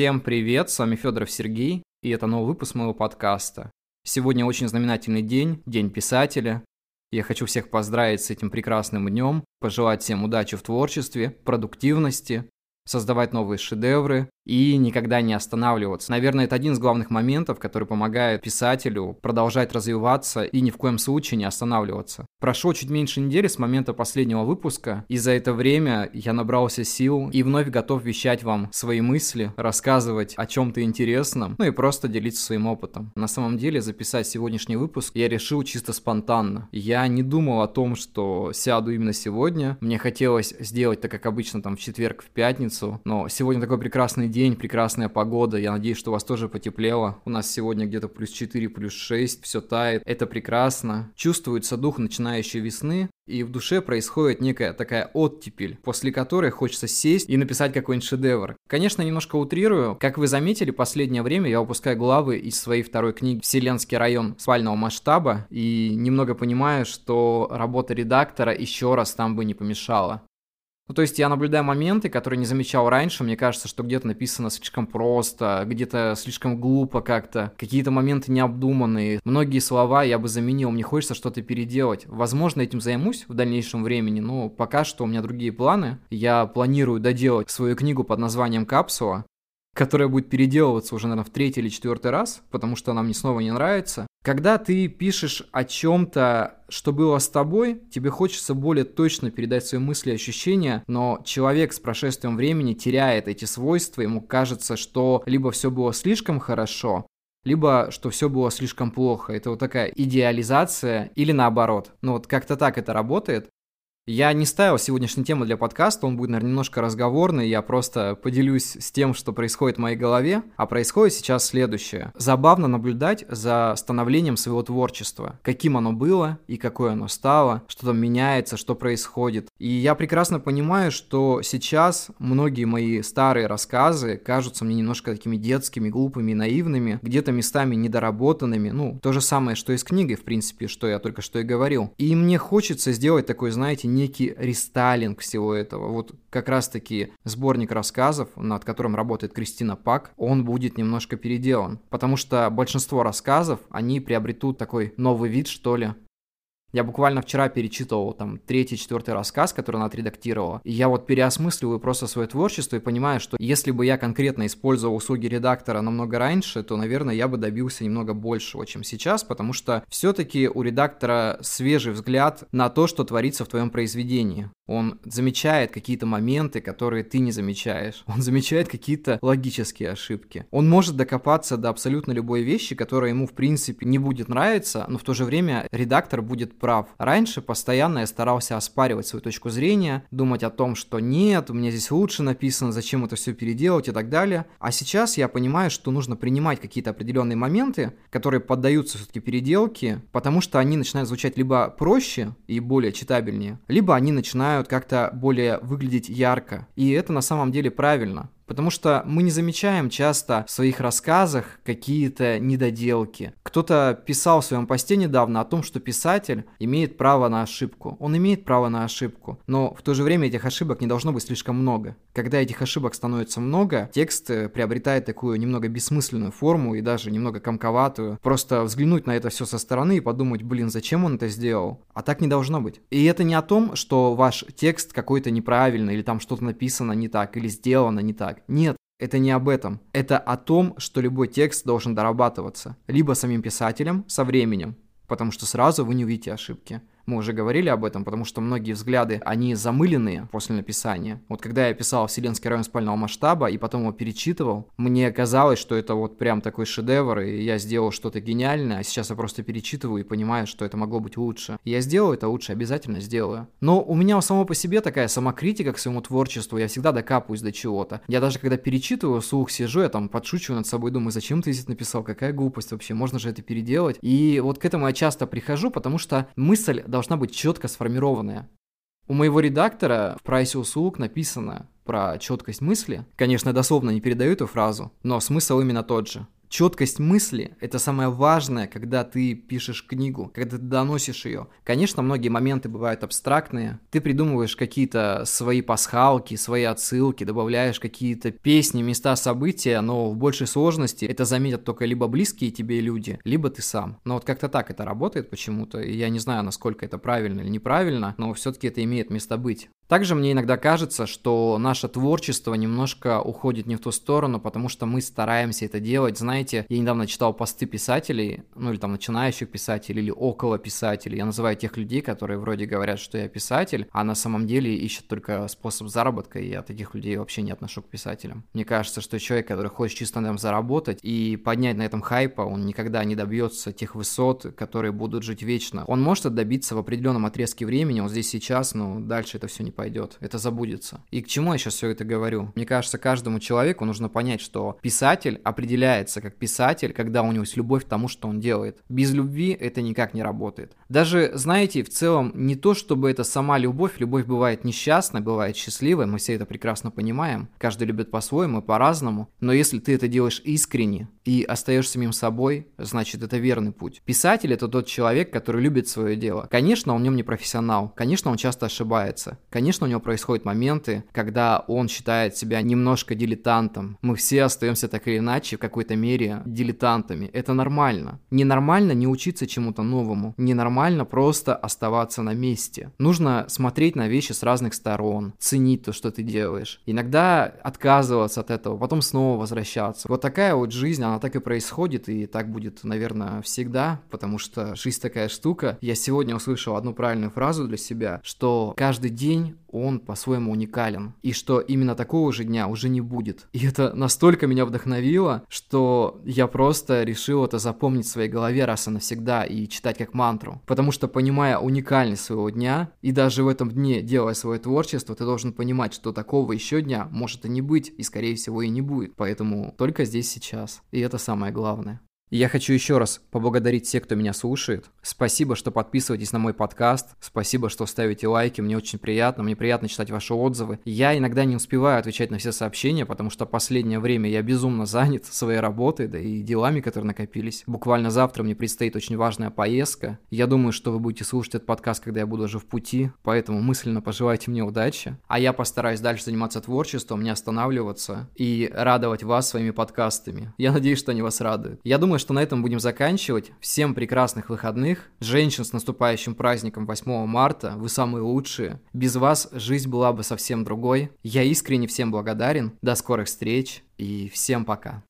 Всем привет, с вами Федоров Сергей, и это новый выпуск моего подкаста. Сегодня очень знаменательный день, День писателя. Я хочу всех поздравить с этим прекрасным днем, пожелать всем удачи в творчестве, продуктивности, создавать новые шедевры и никогда не останавливаться. Наверное, это один из главных моментов, который помогает писателю продолжать развиваться и ни в коем случае не останавливаться. Прошло чуть меньше недели с момента последнего выпуска, и за это время я набрался сил и вновь готов вещать вам свои мысли, рассказывать о чем-то интересном, ну и просто делиться своим опытом. На самом деле, записать сегодняшний выпуск я решил чисто спонтанно. Я не думал о том, что сяду именно сегодня. Мне хотелось сделать так, как обычно, там в четверг, в пятницу, но сегодня такой прекрасный день, прекрасная погода. Я надеюсь, что у вас тоже потеплело. У нас сегодня где-то плюс 4, плюс 6, все тает. Это прекрасно. Чувствуется дух начинающей весны, и в душе происходит некая такая оттепель, после которой хочется сесть и написать какой-нибудь шедевр. Конечно, немножко утрирую. Как вы заметили, последнее время я выпускаю главы из своей второй книги «Вселенский район спального масштаба» и немного понимаю, что работа редактора еще раз там бы не помешала. Ну, то есть я наблюдаю моменты, которые не замечал раньше. Мне кажется, что где-то написано слишком просто, где-то слишком глупо как-то. Какие-то моменты необдуманные. Многие слова я бы заменил. Мне хочется что-то переделать. Возможно, этим займусь в дальнейшем времени, но пока что у меня другие планы. Я планирую доделать свою книгу под названием «Капсула», которая будет переделываться уже, наверное, в третий или четвертый раз, потому что она мне снова не нравится. Когда ты пишешь о чем-то, что было с тобой, тебе хочется более точно передать свои мысли и ощущения, но человек с прошествием времени теряет эти свойства, ему кажется, что либо все было слишком хорошо, либо что все было слишком плохо. Это вот такая идеализация или наоборот. Ну вот как-то так это работает. Я не ставил сегодняшнюю тему для подкаста, он будет, наверное, немножко разговорный, я просто поделюсь с тем, что происходит в моей голове, а происходит сейчас следующее. Забавно наблюдать за становлением своего творчества, каким оно было и какое оно стало, что там меняется, что происходит. И я прекрасно понимаю, что сейчас многие мои старые рассказы кажутся мне немножко такими детскими, глупыми, наивными, где-то местами недоработанными, ну, то же самое, что и с книгой, в принципе, что я только что и говорил. И мне хочется сделать такой, знаете, некий рестайлинг всего этого. Вот как раз-таки сборник рассказов, над которым работает Кристина Пак, он будет немножко переделан. Потому что большинство рассказов, они приобретут такой новый вид, что ли. Я буквально вчера перечитывал там третий, четвертый рассказ, который она отредактировала, и я вот переосмысливаю просто свое творчество и понимаю, что если бы я конкретно использовал услуги редактора намного раньше, то, наверное, я бы добился немного большего, чем сейчас, потому что все-таки у редактора свежий взгляд на то, что творится в твоем произведении. Он замечает какие-то моменты, которые ты не замечаешь. Он замечает какие-то логические ошибки. Он может докопаться до абсолютно любой вещи, которая ему, в принципе, не будет нравиться, но в то же время редактор будет прав. Раньше постоянно я старался оспаривать свою точку зрения, думать о том, что нет, у меня здесь лучше написано, зачем это все переделать и так далее. А сейчас я понимаю, что нужно принимать какие-то определенные моменты, которые поддаются все-таки переделке, потому что они начинают звучать либо проще и более читабельнее, либо они начинают как-то более выглядеть ярко. И это на самом деле правильно. Потому что мы не замечаем часто в своих рассказах какие-то недоделки. Кто-то писал в своем посте недавно о том, что писатель имеет право на ошибку. Он имеет право на ошибку, но в то же время этих ошибок не должно быть слишком много. Когда этих ошибок становится много, текст э, приобретает такую немного бессмысленную форму и даже немного комковатую. Просто взглянуть на это все со стороны и подумать, блин, зачем он это сделал? А так не должно быть. И это не о том, что ваш текст какой-то неправильный, или там что-то написано не так, или сделано не так. Нет, это не об этом. Это о том, что любой текст должен дорабатываться. Либо самим писателем со временем, потому что сразу вы не увидите ошибки. Мы уже говорили об этом, потому что многие взгляды, они замыленные после написания. Вот когда я писал «Вселенский район спального масштаба» и потом его перечитывал, мне казалось, что это вот прям такой шедевр, и я сделал что-то гениальное, а сейчас я просто перечитываю и понимаю, что это могло быть лучше. Я сделаю это лучше, обязательно сделаю. Но у меня само по себе такая самокритика к своему творчеству, я всегда докапываюсь до чего-то. Я даже когда перечитываю, слух сижу, я там подшучиваю над собой, думаю, зачем ты здесь написал, какая глупость вообще, можно же это переделать. И вот к этому я часто прихожу, потому что мысль должна быть четко сформированная. У моего редактора в прайсе услуг написано про четкость мысли. Конечно, дословно не передаю эту фразу, но смысл именно тот же. Четкость мысли – это самое важное, когда ты пишешь книгу, когда ты доносишь ее. Конечно, многие моменты бывают абстрактные. Ты придумываешь какие-то свои пасхалки, свои отсылки, добавляешь какие-то песни, места, события, но в большей сложности это заметят только либо близкие тебе люди, либо ты сам. Но вот как-то так это работает почему-то. И я не знаю, насколько это правильно или неправильно, но все-таки это имеет место быть. Также мне иногда кажется, что наше творчество немножко уходит не в ту сторону, потому что мы стараемся это делать. Знаете, я недавно читал посты писателей, ну или там начинающих писателей, или около писателей. Я называю тех людей, которые вроде говорят, что я писатель, а на самом деле ищут только способ заработка, и я таких людей вообще не отношу к писателям. Мне кажется, что человек, который хочет чисто на этом заработать и поднять на этом хайпа, он никогда не добьется тех высот, которые будут жить вечно. Он может добиться в определенном отрезке времени, он здесь сейчас, но дальше это все не пойдет, это забудется. И к чему я сейчас все это говорю? Мне кажется, каждому человеку нужно понять, что писатель определяется как писатель, когда у него есть любовь к тому, что он делает. Без любви это никак не работает. Даже, знаете, в целом не то, чтобы это сама любовь, любовь бывает несчастной, бывает счастливой, мы все это прекрасно понимаем. Каждый любит по-своему, по-разному. Но если ты это делаешь искренне и остаешься самим собой, значит это верный путь. Писатель это тот человек, который любит свое дело. Конечно, он в нем не профессионал, конечно, он часто ошибается, конечно, Конечно, у него происходят моменты, когда он считает себя немножко дилетантом. Мы все остаемся так или иначе в какой-то мере дилетантами. Это нормально. Ненормально не учиться чему-то новому. Ненормально просто оставаться на месте. Нужно смотреть на вещи с разных сторон, ценить то, что ты делаешь. Иногда отказываться от этого, потом снова возвращаться. Вот такая вот жизнь, она так и происходит, и так будет, наверное, всегда, потому что жизнь такая штука. Я сегодня услышал одну правильную фразу для себя, что каждый день он по-своему уникален, и что именно такого же дня уже не будет. И это настолько меня вдохновило, что я просто решил это запомнить в своей голове раз и навсегда и читать как мантру. Потому что, понимая уникальность своего дня, и даже в этом дне делая свое творчество, ты должен понимать, что такого еще дня может и не быть, и скорее всего и не будет. Поэтому только здесь сейчас. И это самое главное. Я хочу еще раз поблагодарить всех, кто меня слушает. Спасибо, что подписываетесь на мой подкаст. Спасибо, что ставите лайки. Мне очень приятно. Мне приятно читать ваши отзывы. Я иногда не успеваю отвечать на все сообщения, потому что последнее время я безумно занят своей работой, да и делами, которые накопились. Буквально завтра мне предстоит очень важная поездка. Я думаю, что вы будете слушать этот подкаст, когда я буду уже в пути, поэтому мысленно пожелайте мне удачи. А я постараюсь дальше заниматься творчеством, не останавливаться и радовать вас своими подкастами. Я надеюсь, что они вас радуют. Я думаю, что на этом будем заканчивать. Всем прекрасных выходных. Женщин с наступающим праздником 8 марта. Вы самые лучшие. Без вас жизнь была бы совсем другой. Я искренне всем благодарен. До скорых встреч и всем пока.